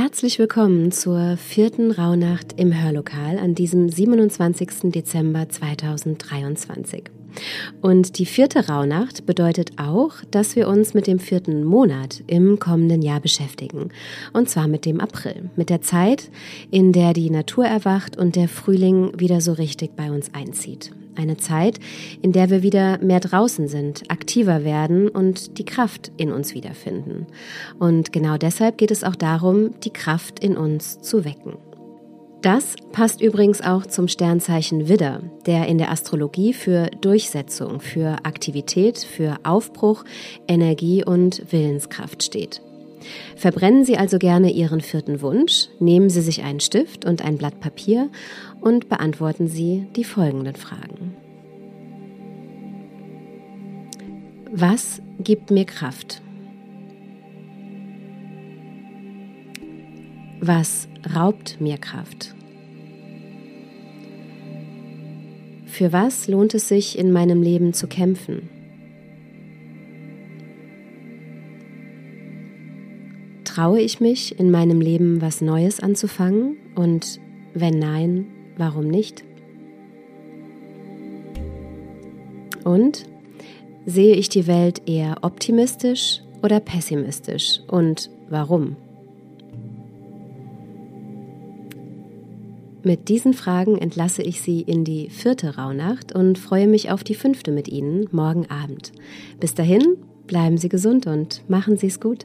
Herzlich willkommen zur vierten Rauhnacht im Hörlokal an diesem 27. Dezember 2023. Und die vierte Rauhnacht bedeutet auch, dass wir uns mit dem vierten Monat im kommenden Jahr beschäftigen. Und zwar mit dem April, mit der Zeit, in der die Natur erwacht und der Frühling wieder so richtig bei uns einzieht. Eine Zeit, in der wir wieder mehr draußen sind, aktiver werden und die Kraft in uns wiederfinden. Und genau deshalb geht es auch darum, die Kraft in uns zu wecken. Das passt übrigens auch zum Sternzeichen Widder, der in der Astrologie für Durchsetzung, für Aktivität, für Aufbruch, Energie und Willenskraft steht. Verbrennen Sie also gerne Ihren vierten Wunsch, nehmen Sie sich einen Stift und ein Blatt Papier und beantworten Sie die folgenden Fragen. Was gibt mir Kraft? Was raubt mir Kraft? Für was lohnt es sich in meinem Leben zu kämpfen? Traue ich mich, in meinem Leben was Neues anzufangen? Und wenn nein, warum nicht? Und sehe ich die Welt eher optimistisch oder pessimistisch? Und warum? Mit diesen Fragen entlasse ich Sie in die vierte Rauhnacht und freue mich auf die fünfte mit Ihnen morgen Abend. Bis dahin, bleiben Sie gesund und machen Sie es gut.